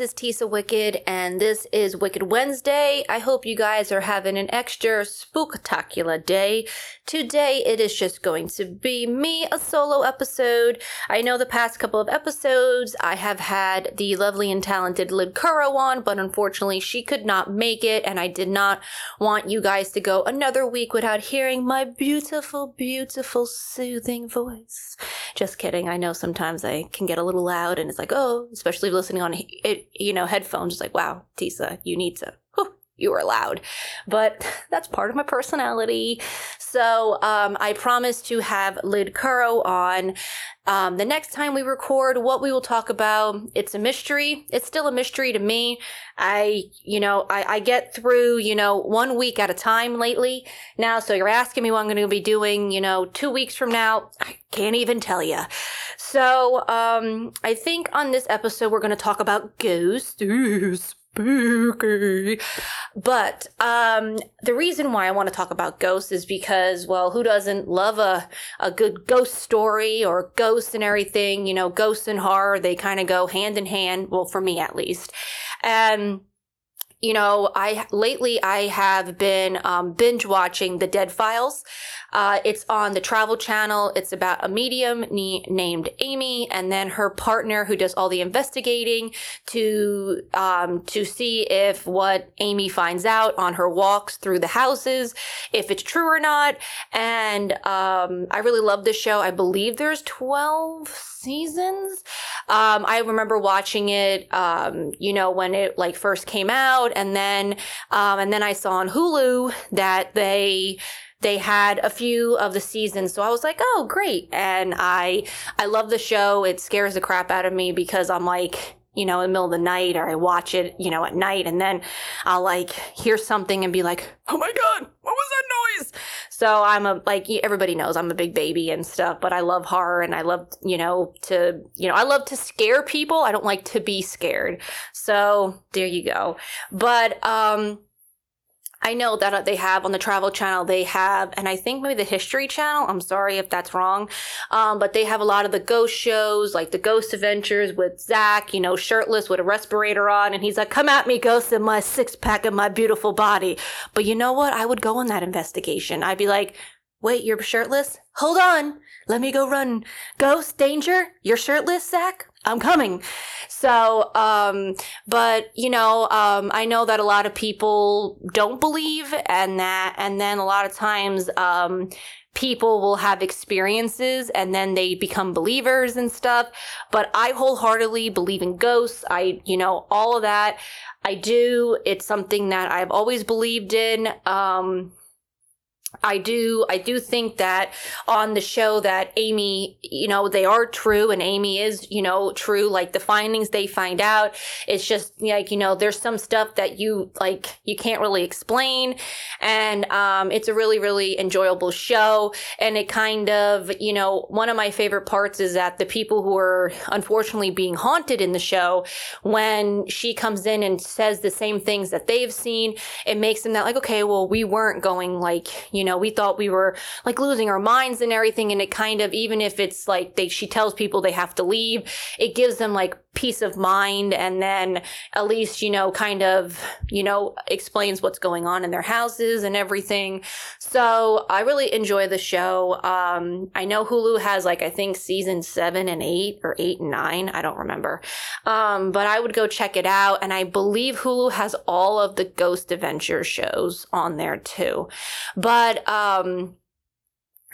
Guys, it's Tisa Wicked, and this is Wicked Wednesday. I hope you guys are having an extra spooktacular day. Today, it is just going to be me, a solo episode. I know the past couple of episodes, I have had the lovely and talented Lid Kuro on, but unfortunately, she could not make it, and I did not want you guys to go another week without hearing my beautiful, beautiful, soothing voice. Just kidding. I know sometimes I can get a little loud, and it's like, oh, especially listening on it, you know, headphones, like, wow, Tisa, you need to, you are loud. But that's part of my personality. So um, I promise to have Lid Kuro on um, the next time we record. What we will talk about, it's a mystery. It's still a mystery to me. I, you know, I, I get through, you know, one week at a time lately now. So you're asking me what I'm going to be doing, you know, two weeks from now. I can't even tell you. So um, I think on this episode, we're going to talk about ghosts spooky. But um, the reason why I want to talk about ghosts is because, well, who doesn't love a, a good ghost story or ghosts and everything? You know, ghosts and horror, they kind of go hand in hand. Well, for me at least. And you know, I lately I have been um, binge watching The Dead Files. Uh, it's on the Travel Channel. It's about a medium ne- named Amy, and then her partner who does all the investigating to um, to see if what Amy finds out on her walks through the houses, if it's true or not. And um, I really love this show. I believe there's twelve seasons. Um, I remember watching it, um, you know, when it like first came out, and then um, and then I saw on Hulu that they they had a few of the seasons. So i was like oh great. And i i love the show. It scares the crap out of me because i'm like you know, in the middle of the night or I watch it, you know, at night and then I'll like hear something and be like, oh my God, what was that noise? So I'm a, like, everybody knows I'm a big baby and stuff, but I love horror and I love, you know, to, you know, I love to scare people. I don't like to be scared. So there you go. But, um, I know that they have on the Travel Channel, they have, and I think maybe the History Channel. I'm sorry if that's wrong. Um, but they have a lot of the ghost shows, like the Ghost Adventures with Zach, you know, shirtless with a respirator on. And he's like, come at me, ghost, in my six pack of my beautiful body. But you know what? I would go on that investigation. I'd be like, wait, you're shirtless? Hold on. Let me go run. Ghost, danger. You're shirtless, Zach? I'm coming. So, um, but you know, um, I know that a lot of people don't believe and that, and then a lot of times, um, people will have experiences and then they become believers and stuff. But I wholeheartedly believe in ghosts. I, you know, all of that. I do. It's something that I've always believed in. Um, I do, I do think that on the show that Amy, you know, they are true and Amy is, you know, true. Like the findings they find out, it's just like, you know, there's some stuff that you like, you can't really explain. And, um, it's a really, really enjoyable show. And it kind of, you know, one of my favorite parts is that the people who are unfortunately being haunted in the show, when she comes in and says the same things that they've seen, it makes them that like, okay, well, we weren't going like, you you know, we thought we were like losing our minds and everything. And it kind of, even if it's like they, she tells people they have to leave, it gives them like peace of mind. And then at least, you know, kind of, you know, explains what's going on in their houses and everything. So I really enjoy the show. Um, I know Hulu has like, I think season seven and eight or eight and nine. I don't remember. Um, but I would go check it out. And I believe Hulu has all of the Ghost Adventure shows on there too. But um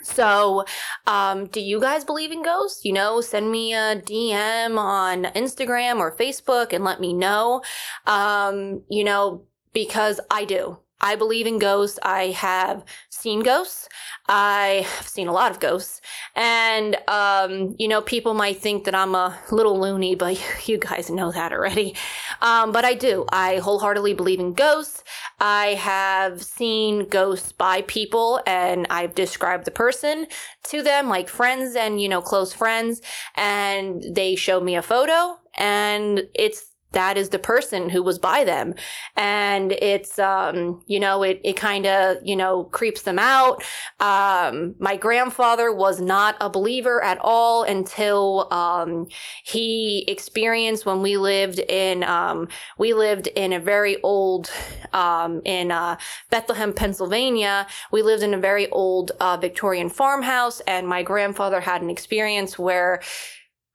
so, um, do you guys believe in ghosts? You know, send me a DM on Instagram or Facebook and let me know. Um, you know, because I do. I believe in ghosts. I have seen ghosts. I have seen a lot of ghosts. And, um, you know, people might think that I'm a little loony, but you guys know that already. Um, but I do. I wholeheartedly believe in ghosts. I have seen ghosts by people and I've described the person to them, like friends and, you know, close friends. And they show me a photo and it's that is the person who was by them. And it's um you know it, it kind of you know creeps them out. Um my grandfather was not a believer at all until um he experienced when we lived in um we lived in a very old um in uh bethlehem pennsylvania. We lived in a very old uh, victorian farmhouse and my grandfather had an experience where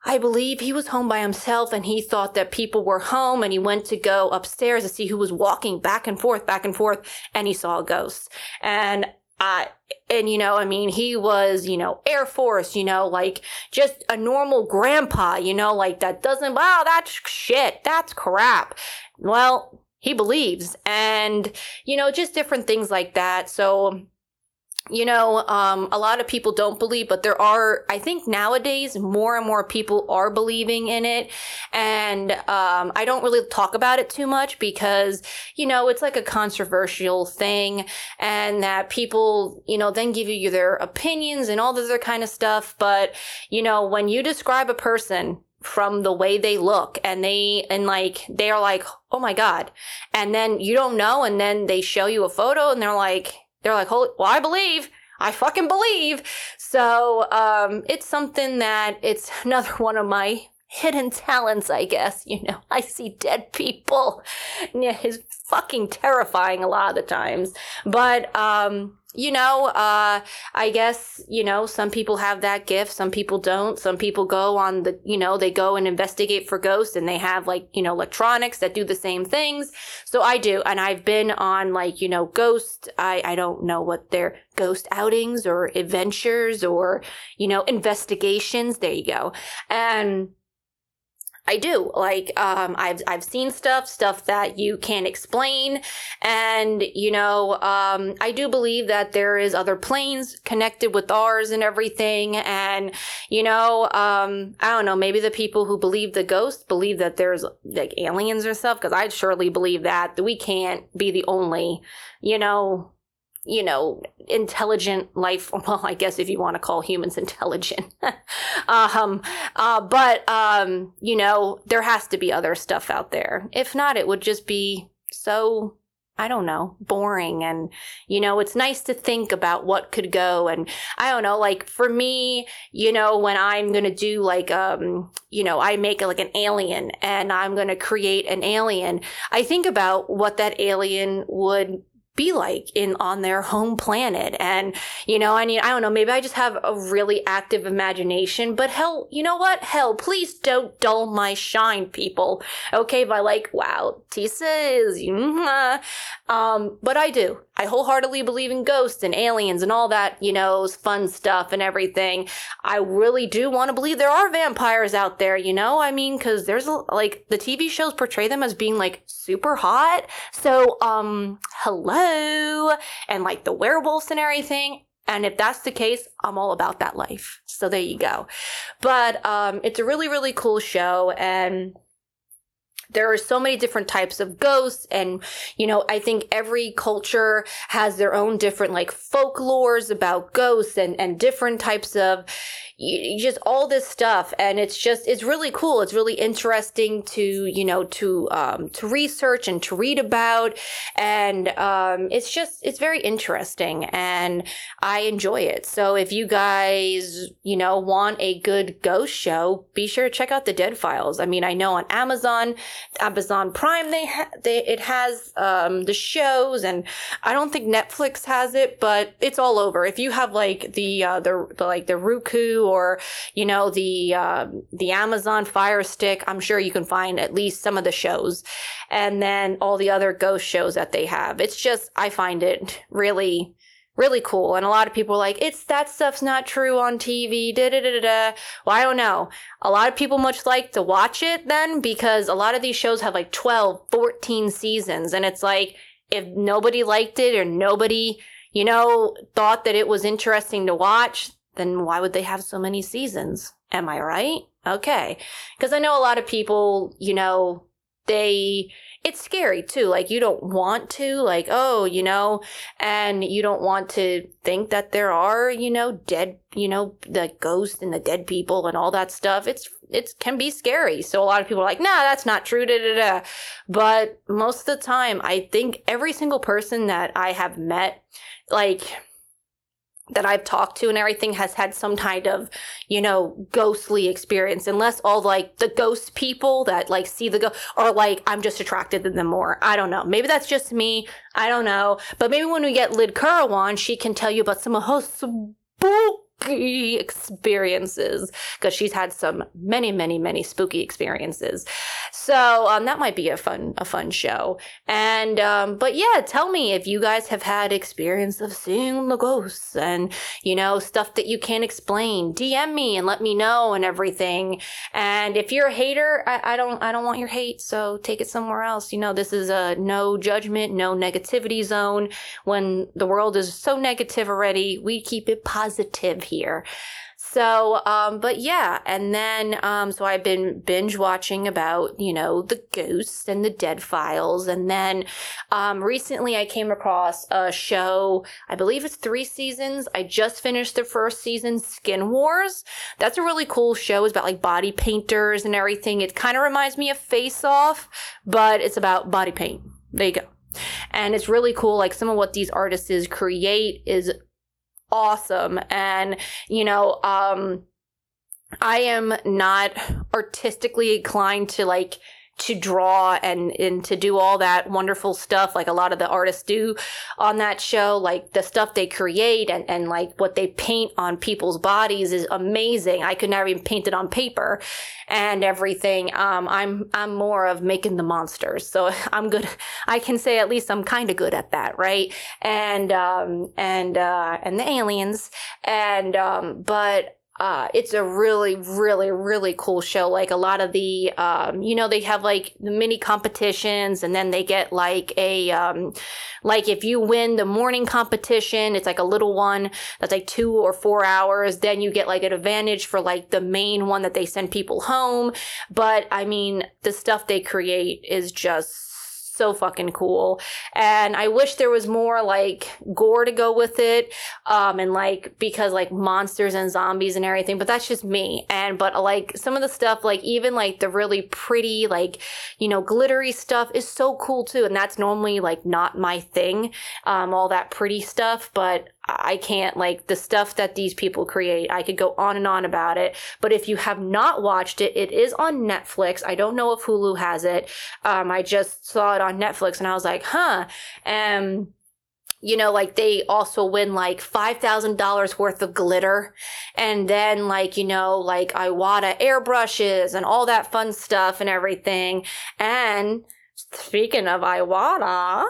I believe he was home by himself and he thought that people were home and he went to go upstairs to see who was walking back and forth, back and forth, and he saw a ghost. And I, and you know, I mean, he was, you know, Air Force, you know, like just a normal grandpa, you know, like that doesn't, wow, that's shit. That's crap. Well, he believes and, you know, just different things like that. So, you know, um, a lot of people don't believe, but there are, I think nowadays, more and more people are believing in it. And um, I don't really talk about it too much because, you know, it's like a controversial thing and that people, you know, then give you their opinions and all this other kind of stuff. But, you know, when you describe a person, from the way they look and they and like they're like oh my god and then you don't know and then they show you a photo and they're like they're like, holy, well, I believe. I fucking believe. So, um, it's something that it's another one of my hidden talents, I guess. You know, I see dead people. Yeah, it's fucking terrifying a lot of the times. But, um, you know, uh, I guess, you know, some people have that gift, some people don't. Some people go on the, you know, they go and investigate for ghosts and they have like, you know, electronics that do the same things. So I do. And I've been on like, you know, ghost, I, I don't know what they're ghost outings or adventures or, you know, investigations. There you go. And, I do. Like, um, I've, I've seen stuff, stuff that you can't explain. And, you know, um, I do believe that there is other planes connected with ours and everything. And, you know, um, I don't know, maybe the people who believe the ghost believe that there's like aliens or stuff. Cause I'd surely believe that we can't be the only, you know, you know, intelligent life. Well, I guess if you want to call humans intelligent. um, uh, but, um, you know, there has to be other stuff out there. If not, it would just be so, I don't know, boring. And, you know, it's nice to think about what could go. And I don't know, like for me, you know, when I'm going to do like, um, you know, I make like an alien and I'm going to create an alien, I think about what that alien would be like in on their home planet. And you know i mean i don't know maybe i just have a really active imagination but hell you know what? Hell please don't dull my shine people. Okay by like wow tisa is mm, um but i do i wholeheartedly believe in ghosts and aliens and all that you know fun stuff and everything i really do want to believe there are vampires out there you know i mean because there's like the tv shows portray them as being like super hot so um hello and like the werewolves and everything. And if that's the case, I'm all about that life. So there you go. But um, it's a really, really cool show. And there are so many different types of ghosts and you know i think every culture has their own different like folklores about ghosts and and different types of just all this stuff and it's just it's really cool. It's really interesting to you know to um to research and to read about and um it's just it's very interesting and i enjoy it. So if you guys you know want a good ghost show be sure to check out the dead files. I mean i know on amazon amazon prime they ha- they it has um the shows and i don't think netflix has it but it's all over if you have like the uh the, the like the roku or you know the uh, the Amazon Fire Stick. I'm sure you can find at least some of the shows, and then all the other ghost shows that they have. It's just I find it really really cool. And a lot of people like, it's that stuff's not true on TV. Da da da da. Well, I don't know. A lot of people much like to watch it then because a lot of these shows have like 12, 14 seasons. And it's like, if nobody liked it or nobody, you know, thought that it was interesting to watch, then why would they have so many seasons? Am I right? Okay. Because I know a lot of people, you know, they, it's scary too. Like you don't want to, like, oh, you know, and you don't want to think that there are, you know, dead, you know, the ghosts and the dead people and all that stuff. It's, it can be scary. So a lot of people are like, nah, that's not true. Da, da, da. But most of the time, I think every single person that I have met, like, that I've talked to and everything has had some kind of, you know, ghostly experience, unless all like the ghost people that like see the ghost are like I'm just attracted to them more. I don't know. Maybe that's just me. I don't know. But maybe when we get Lid Kuro on, she can tell you about some of her experiences because she's had some many, many, many spooky experiences. So um, that might be a fun, a fun show. And um, but yeah, tell me if you guys have had experience of seeing the ghosts and you know stuff that you can't explain. DM me and let me know and everything. And if you're a hater, I, I don't, I don't want your hate. So take it somewhere else. You know, this is a no judgment, no negativity zone. When the world is so negative already, we keep it positive here. So, um, but yeah, and then, um, so I've been binge watching about, you know, the ghosts and the dead files. And then, um, recently I came across a show, I believe it's three seasons. I just finished the first season, Skin Wars. That's a really cool show. It's about like body painters and everything. It kind of reminds me of Face Off, but it's about body paint. There you go. And it's really cool. Like some of what these artists create is awesome. And, you know, um, I am not artistically inclined to like to draw and and to do all that wonderful stuff like a lot of the artists do on that show like the stuff they create and and like what they paint on people's bodies is amazing. I could never even paint it on paper and everything. Um i'm i'm more of making the monsters. So i'm good. I can say at least i'm kind of good at that right? And um and uh and the aliens. And um but uh, it's a really, really, really cool show. Like a lot of the, um, you know, they have like mini competitions and then they get like a, um, like if you win the morning competition, it's like a little one that's like two or four hours. Then you get like an advantage for like the main one that they send people home. But I mean, the stuff they create is just so fucking cool. And I wish there was more like gore to go with it. Um, and like, because like monsters and zombies and everything, but that's just me. And, but like some of the stuff, like even like the really pretty, like, you know, glittery stuff is so cool too. And that's normally like not my thing. Um, all that pretty stuff, but I can't like the stuff that these people create. I could go on and on about it. But if you have not watched it, it is on Netflix. I don't know if Hulu has it. Um, I just saw it on Netflix and I was like, huh. And you know, like they also win like $5,000 worth of glitter. And then like, you know, like Iwata airbrushes and all that fun stuff and everything. And speaking of Iwata,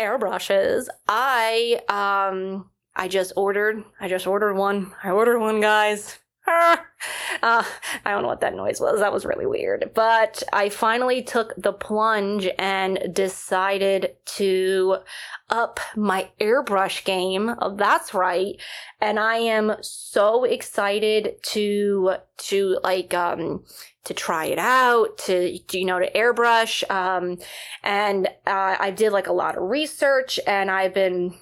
airbrushes. I um I just ordered I just ordered one. I ordered one, guys. uh, I don't know what that noise was. That was really weird. But I finally took the plunge and decided to up my airbrush game. That's right. And I am so excited to, to like, um, to try it out, to, you know, to airbrush. Um, and uh, I did like a lot of research and I've been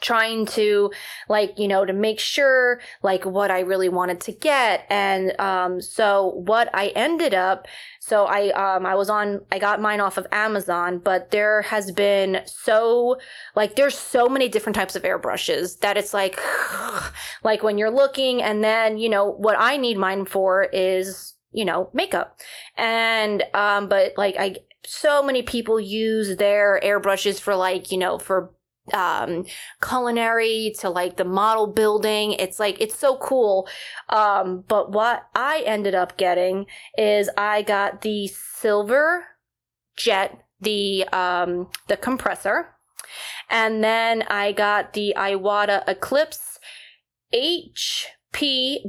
trying to like you know to make sure like what i really wanted to get and um so what i ended up so i um i was on i got mine off of amazon but there has been so like there's so many different types of airbrushes that it's like like when you're looking and then you know what i need mine for is you know, makeup. And, um, but like, I, so many people use their airbrushes for like, you know, for, um, culinary to like the model building. It's like, it's so cool. Um, but what I ended up getting is I got the silver jet, the, um, the compressor. And then I got the Iwata Eclipse HP-CS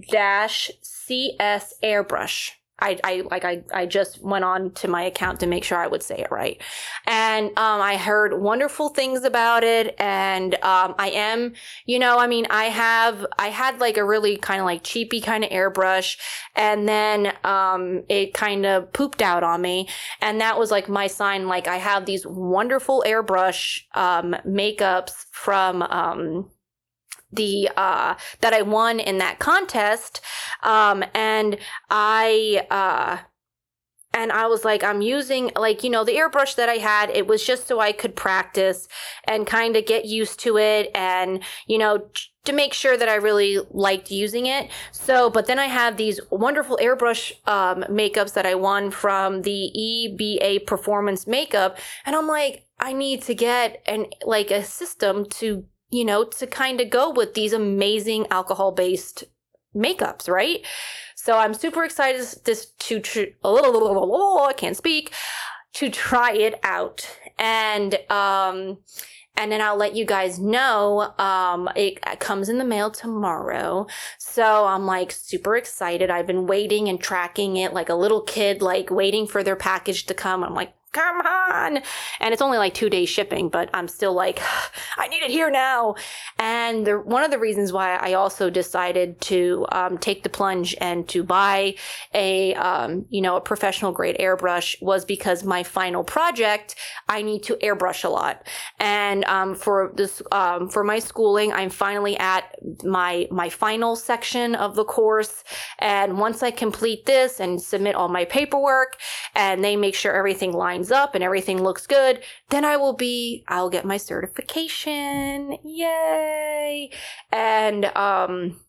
airbrush. I, I like I, I just went on to my account to make sure I would say it right. And um, I heard wonderful things about it. And um, I am, you know, I mean, I have I had like a really kind of like cheapy kind of airbrush, and then um, it kind of pooped out on me, and that was like my sign. Like I have these wonderful airbrush um, makeups from um, the uh that I won in that contest um and I uh and I was like, I'm using like, you know, the airbrush that I had, it was just so I could practice and kind of get used to it and, you know, to make sure that I really liked using it. So, but then I have these wonderful airbrush um, makeups that I won from the EBA Performance Makeup. And I'm like, I need to get an like a system to you know, to kind of go with these amazing alcohol based makeups, right? So I'm super excited this to tr- oh, I can't speak to try it out and um and then I'll let you guys know. Um, it comes in the mail tomorrow. So I'm like super excited. I've been waiting and tracking it like a little kid, like waiting for their package to come. I'm like, come on. And it's only like two days shipping, but I'm still like, I need it here now. And the, one of the reasons why I also decided to um, take the plunge and to buy a, um, you know, a professional grade airbrush was because my final project, I need to airbrush a lot. And um, for this, um, for my schooling, I'm finally at my, my final section of the course. And once I complete this and submit all my paperwork and they make sure everything lines lines up and everything looks good, then I will be, I'll get my certification. Yay. And, um,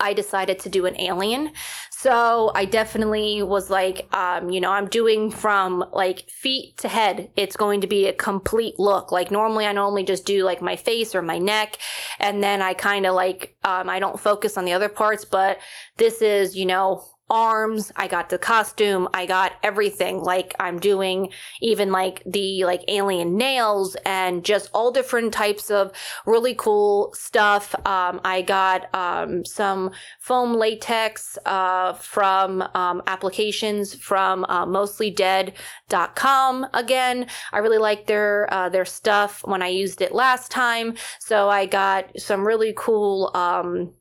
I decided to do an alien. So I definitely was like, um, you know, I'm doing from like feet to head. It's going to be a complete look. Like normally I normally just do like my face or my neck. And then I kind of like, um, I don't focus on the other parts, but this is, you know, arms, I got the costume, I got everything. Like I'm doing even like the like alien nails and just all different types of really cool stuff. Um, I got um, some foam latex uh, from um, applications from uh, mostlydead.com. Again, I really like their uh, their stuff when I used it last time. So I got some really cool um,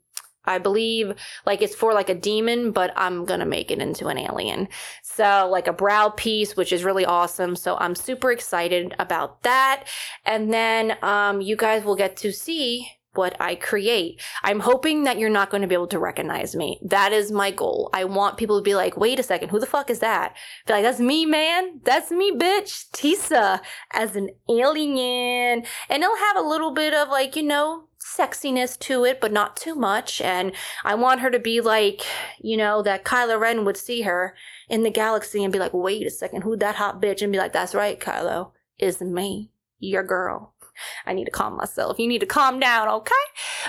I believe like it's for like a demon, but I'm gonna make it into an alien. So like a brow piece, which is really awesome. So I'm super excited about that. And then um, you guys will get to see what I create. I'm hoping that you're not going to be able to recognize me. That is my goal. I want people to be like, wait a second, who the fuck is that? Be like, that's me, man. That's me, bitch. Tisa as an alien. And it'll have a little bit of like, you know, sexiness to it, but not too much. And I want her to be like, you know, that Kylo Ren would see her in the galaxy and be like, wait a second, who that hot bitch? And be like, that's right, Kylo, is me, your girl. I need to calm myself. You need to calm down, okay?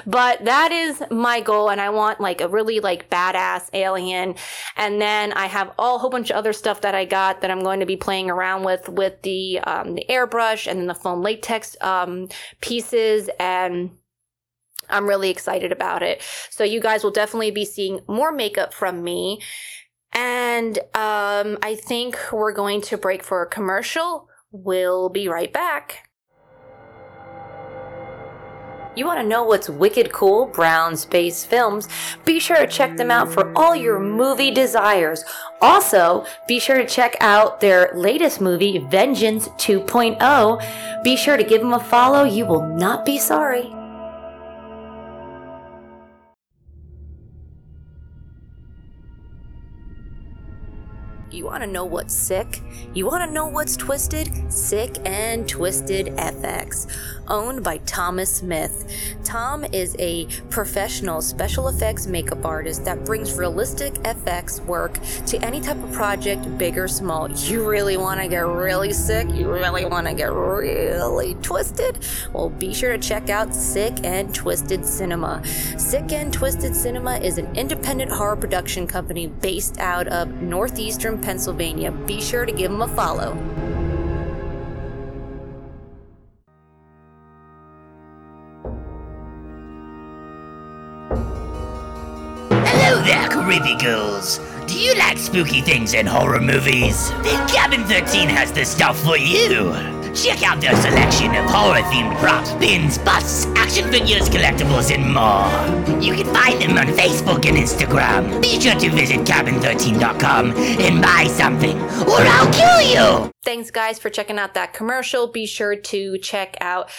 But that is my goal, and I want like a really like badass alien. And then I have all a whole bunch of other stuff that I got that I'm going to be playing around with with the um, the airbrush and then the foam latex um, pieces and I'm really excited about it. So you guys will definitely be seeing more makeup from me. And um, I think we're going to break for a commercial. We'll be right back. You want to know what's wicked cool? Brown Space Films. Be sure to check them out for all your movie desires. Also, be sure to check out their latest movie, Vengeance 2.0. Be sure to give them a follow. You will not be sorry. You want to know what's sick? You want to know what's twisted? Sick and Twisted FX, owned by Thomas Smith. Tom is a professional special effects makeup artist that brings realistic FX work to any type of project, big or small. You really want to get really sick? You really want to get really twisted? Well, be sure to check out Sick and Twisted Cinema. Sick and Twisted Cinema is an independent horror production company based out of northeastern Pennsylvania. Be sure to give them a follow. Hello there, Caribbean girls. Do you like spooky things and horror movies? Then Cabin 13 has the stuff for you. Check out their selection of horror-themed props, pins, busts, action figures, collectibles, and more. You can find them on Facebook and Instagram. Be sure to visit cabin13.com and buy something, or I'll kill you! Thanks, guys, for checking out that commercial. Be sure to check out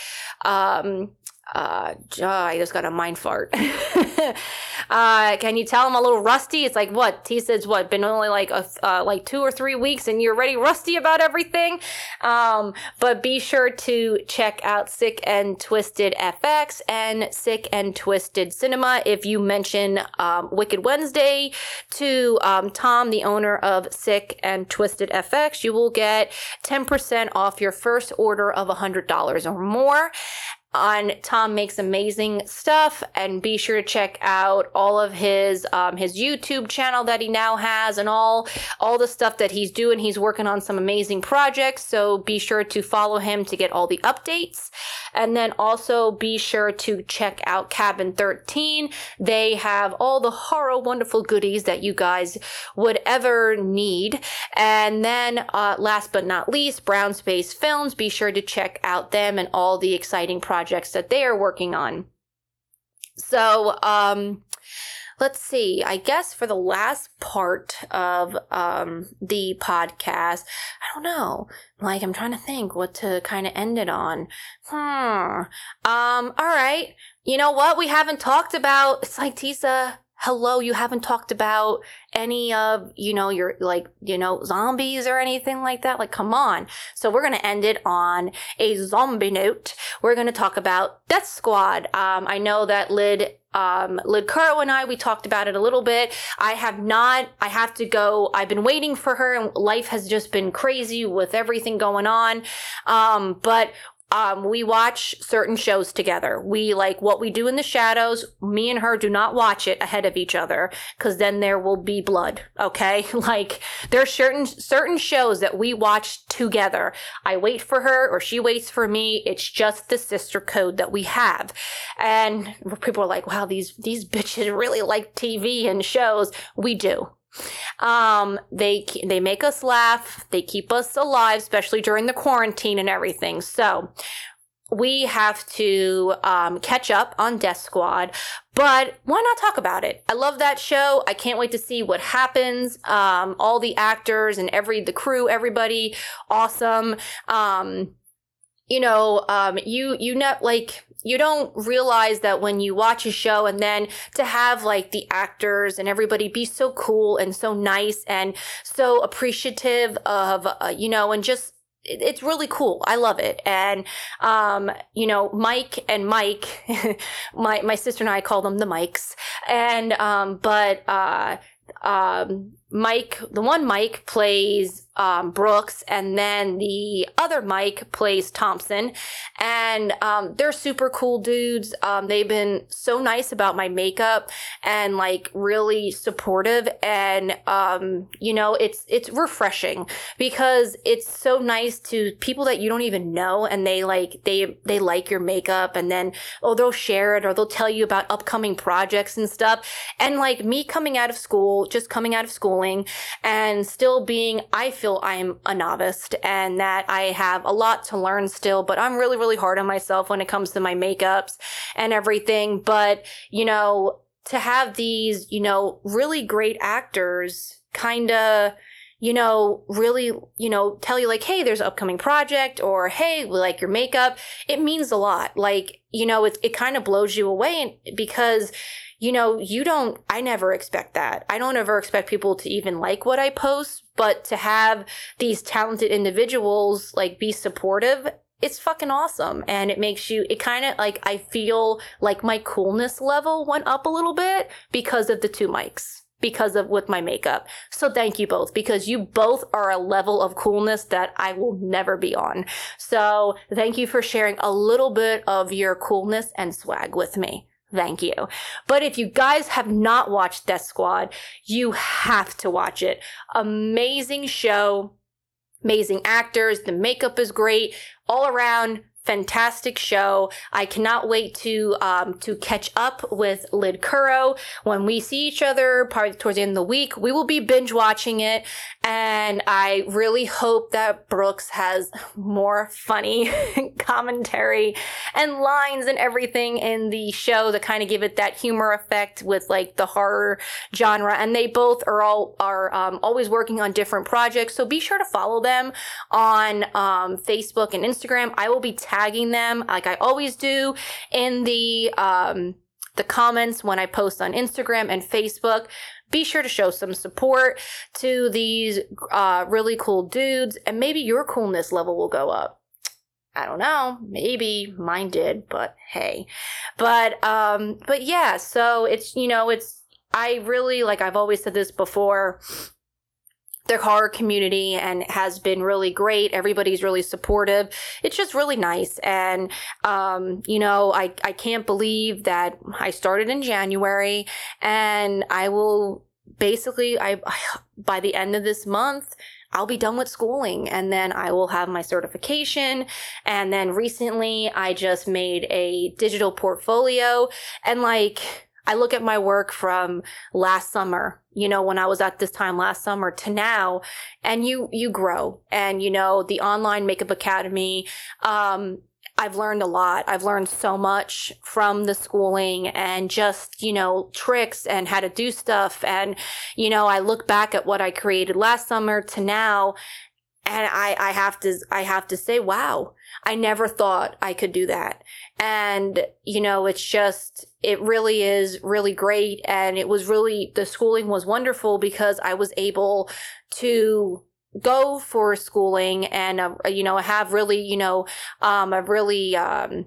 um, uh, I just got a mind fart. uh, can you tell I'm a little rusty? It's like what T says. What been only like a uh, like two or three weeks, and you're already rusty about everything. Um, but be sure to check out Sick and Twisted FX and Sick and Twisted Cinema. If you mention um, Wicked Wednesday to um, Tom, the owner of Sick and Twisted FX, you will get 10% off your first order of $100 or more on Tom makes amazing stuff and be sure to check out all of his um, his YouTube channel that he now has and all all the stuff that he's doing. He's working on some amazing projects so be sure to follow him to get all the updates. And then also be sure to check out Cabin 13 they have all the horror wonderful goodies that you guys would ever need. And then uh, last but not least Brown Space Films. Be sure to check out them and all the exciting projects projects that they are working on. So, um, let's see. I guess for the last part of um, the podcast, I don't know. Like, I'm trying to think what to kind of end it on. Hmm. Um. All right. You know what? We haven't talked about. It's like Tisa hello, you haven't talked about any of, you know, your like, you know, zombies or anything like that. Like, come on. So we're going to end it on a zombie note. We're going to talk about Death Squad. Um, I know that Lid um, Lid Kuro and I, we talked about it a little bit. I have not, I have to go. I've been waiting for her and life has just been crazy with everything going on. Um, but um, we watch certain shows together. We like what we do in the shadows. Me and her do not watch it ahead of each other because then there will be blood. Okay, like there's certain certain shows that we watch together. I wait for her or she waits for me. It's just the sister code that we have. And people are like, "Wow, these these bitches really like TV and shows." We do. Um, they they make us laugh. They keep us alive, especially during the quarantine and everything. So we have to um, catch up on Death Squad, but why not talk about it? I love that show. I can't wait to see what happens. Um, all the actors and every the crew, everybody, awesome. Um, you know, um, you you know, like you don't realize that when you watch a show and then to have like the actors and everybody be so cool and so nice and so appreciative of uh, you know and just it's really cool. I love it. And, um, you know, Mike and Mike, my, my sister and I call them the Mikes. And, um, but, uh, um, Mike, the one Mike plays um, Brooks, and then the other Mike plays Thompson, and um, they're super cool dudes. Um, they've been so nice about my makeup and like really supportive, and um, you know it's it's refreshing because it's so nice to people that you don't even know, and they like they they like your makeup, and then oh they'll share it or they'll tell you about upcoming projects and stuff, and like me coming out of school, just coming out of and still being I feel I'm a novice and that I have a lot to learn still, but I'm really, really hard on myself when it comes to my makeups and everything. But, you know, to have these, you know, really great actors kind of, you know, really, you know, tell you like, hey, there's an upcoming project or hey, we like your makeup. It means a lot. Like, you know, it, it kind of blows you away because you know, you don't, I never expect that. I don't ever expect people to even like what I post, but to have these talented individuals like be supportive it's fucking awesome. And it makes you it kind of like i feel like my coolness level went up a little bit because of the two Mikes because of with my makeup. So thank you both because you both are a level of coolness that i will never be on. So thank you for sharing a little bit of your coolness and swag with me thank you. But if you guys have not watched Death Squad, you have to watch it. Amazing show, amazing actors, the makeup is great, all around fantastic show. I cannot wait to um, to catch up with Lid Kuro when we see each other probably towards the end of the week. We will be binge watching it, and I really hope that Brooks has more funny commentary and lines and everything in the show to kind of give it that humor effect with like the horror genre. And they both are all are um, always working on different projects, so be sure to follow them on um, Facebook and Instagram. I will be tagging them like I always do in the um, the comments when I post on Instagram and Facebook. Be sure to show some support to these uh, really cool dudes, and maybe your coolness level will go up. I don't know. Maybe mine did, but hey. But um but yeah, so it's you know, it's I really like I've always said this before their horror community and has been really great. Everybody's really supportive. It's just really nice. And, um, you know, I, I can't believe that I started in January and I will basically, I, by the end of this month, I'll be done with schooling and then I will have my certification. And then recently I just made a digital portfolio and like, I look at my work from last summer, you know, when I was at this time last summer to now, and you, you grow. And, you know, the online makeup academy, um, I've learned a lot. I've learned so much from the schooling and just, you know, tricks and how to do stuff. And, you know, I look back at what I created last summer to now and I, I have to, I have to say, wow, I never thought I could do that. And, you know, it's just, it really is really great. And it was really, the schooling was wonderful because I was able to go for schooling and, uh, you know, have really, you know, um, a really, um,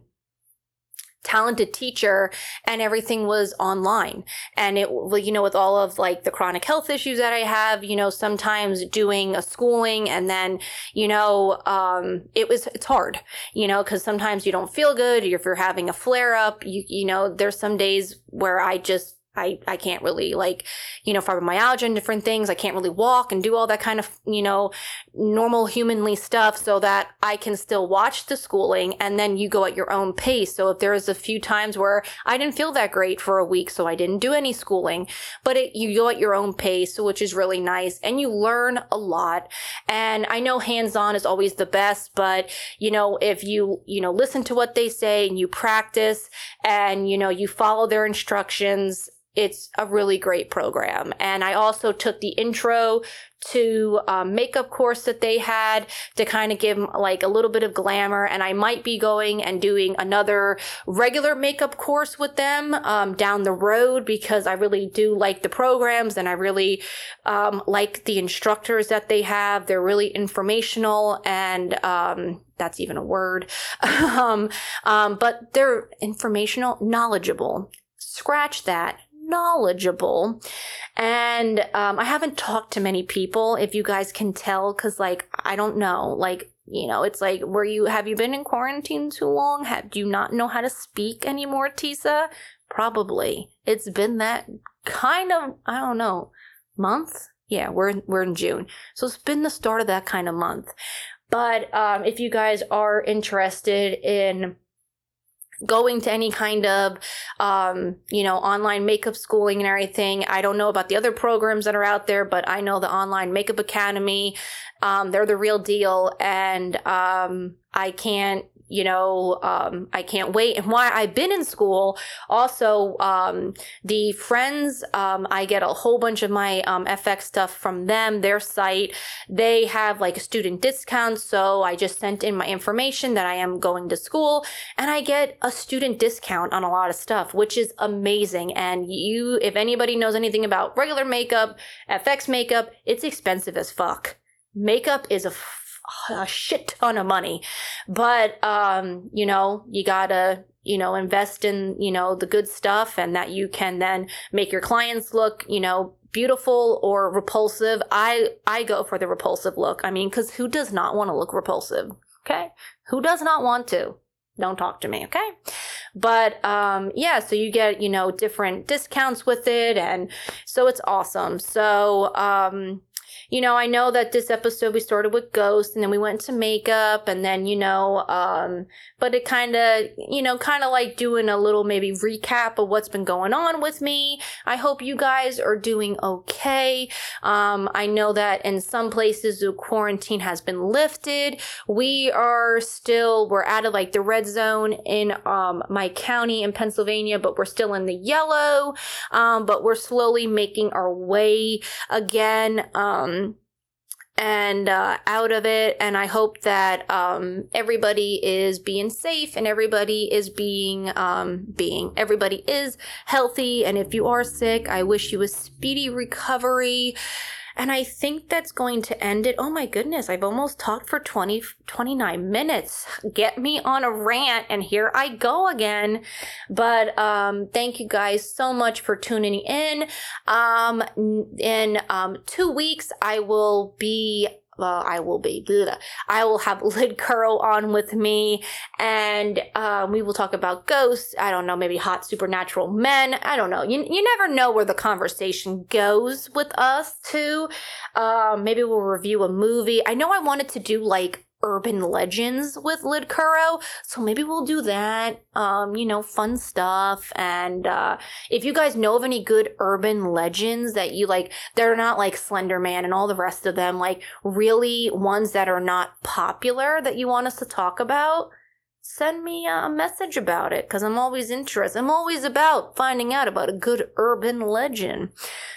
talented teacher and everything was online and it well, you know with all of like the chronic health issues that i have you know sometimes doing a schooling and then you know um it was it's hard you know because sometimes you don't feel good if you're having a flare up you you know there's some days where i just I, I can't really like, you know, fibromyalgia and different things. I can't really walk and do all that kind of, you know, normal humanly stuff so that I can still watch the schooling and then you go at your own pace. So if there was a few times where I didn't feel that great for a week, so I didn't do any schooling, but it, you go at your own pace, which is really nice and you learn a lot. And I know hands on is always the best, but you know, if you, you know, listen to what they say and you practice and, you know, you follow their instructions, it's a really great program. And I also took the intro to um, makeup course that they had to kind of give like a little bit of glamour. And I might be going and doing another regular makeup course with them um, down the road because I really do like the programs and I really um, like the instructors that they have. They're really informational and um, that's even a word. um, um, but they're informational, knowledgeable. Scratch that knowledgeable. And um, I haven't talked to many people, if you guys can tell, because, like, I don't know. Like, you know, it's like, were you, have you been in quarantine too long? Have, do you not know how to speak anymore, Tisa? Probably. It's been that kind of, I don't know, month? Yeah, we're in, we're in June. So it's been the start of that kind of month. But um, if you guys are interested in going to any kind of um, you know online makeup schooling and everything. I don't know about the other programs that are out there but i know the online makeup academy um, they're the real deal. And um, i can't you know, um, I can't wait. And why I've been in school, also, um, the friends, um, I get a whole bunch of my um, FX stuff from them, their site. They have like a student discount. So I just sent in my information that I am going to school and I get a student discount on a lot of stuff, which is amazing. And you, if anybody knows anything about regular makeup, FX makeup, it's expensive as fuck. Makeup is a a shit ton of money. But, um, you know, you gotta, you know, invest in, you know, the good stuff and that you can then make your clients look, you know, beautiful or repulsive. I, I go for the repulsive look. I mean, cause who does not want to look repulsive? Okay. Who does not want to? Don't talk to me. Okay. But, um, yeah, so you get, you know, different discounts with it. And so it's awesome. So, um, you know, I know that this episode we started with ghosts and then we went to makeup and then, you know, um, but it kind of, you know, kind of like doing a little maybe recap of what's been going on with me. I hope you guys are doing okay. Um, I know that in some places the quarantine has been lifted. We are still, we're out of like the red zone in, um, my county in Pennsylvania, but we're still in the yellow. Um, but we're slowly making our way again. Um, and uh, out of it. And I hope that um, everybody is being safe and everybody is being um, being everybody is healthy. And if you are sick, I wish you a speedy recovery. And I think that's going to end it. Oh my goodness, I've almost talked for 20, 29 minutes. Get me on a rant, and here I go again. But um, thank you guys so much for tuning in. Um, in um, two weeks, I will be well, I will be. I will have Lid Kuro on with me, and um, we will talk about ghosts. I don't know, maybe hot supernatural men. I don't know. You you never know where the conversation goes with us too. Um, maybe we'll review a movie. I know I wanted to do like urban legends with Lid Kuro. So maybe we'll do that. Um, you know, fun stuff. And uh, if you guys know of any good urban legends that you like, they're not like Slender Man and all the rest of them, like really ones that are not popular that you want us to talk about send me a message about it because I'm always interested. I'm always about finding out about a good urban legend.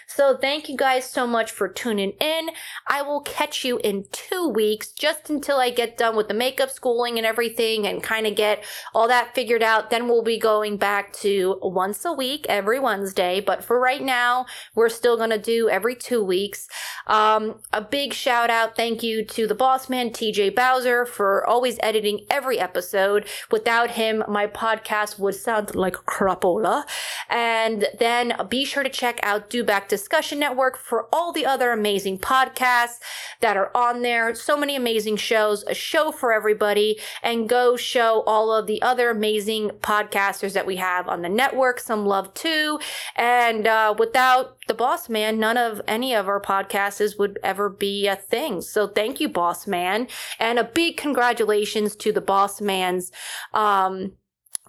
So thank you guys so much for tuning in. I will catch you in two weeks just until I get done with the makeup schooling and everything and kind of get all that figured out. Then we'll be going back to once a week every Wednesday. But for right now, we're still going to do every two weeks. Um, a big shout out. Thank you to the boss man, TJ Bowser, for always editing every episode. Without him, my podcast would sound like crapola. And then be sure to check out Do Back Discussion Network for all the other amazing podcasts that are on there. So many amazing shows, a show for everybody, and go show all of the other amazing podcasters that we have on the network some love too. And uh, without the boss man, none of any of our podcasts would ever be a thing. So thank you, boss man. And a big congratulations to the boss man's um,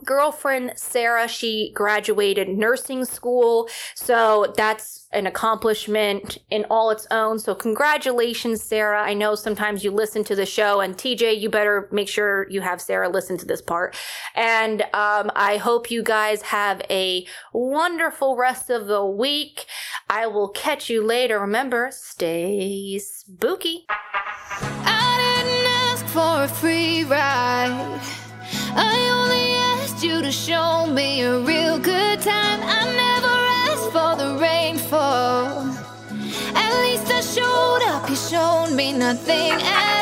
girlfriend Sarah, she graduated nursing school. So that's an accomplishment in all its own. So congratulations, Sarah. I know sometimes you listen to the show and TJ, you better make sure you have Sarah listen to this part. And um, I hope you guys have a wonderful rest of the week. I will catch you later. Remember, stay spooky. I didn't ask for a free ride. I only asked you to show me a real good time. I never asked for the rainfall. At least I showed up, you showed me nothing at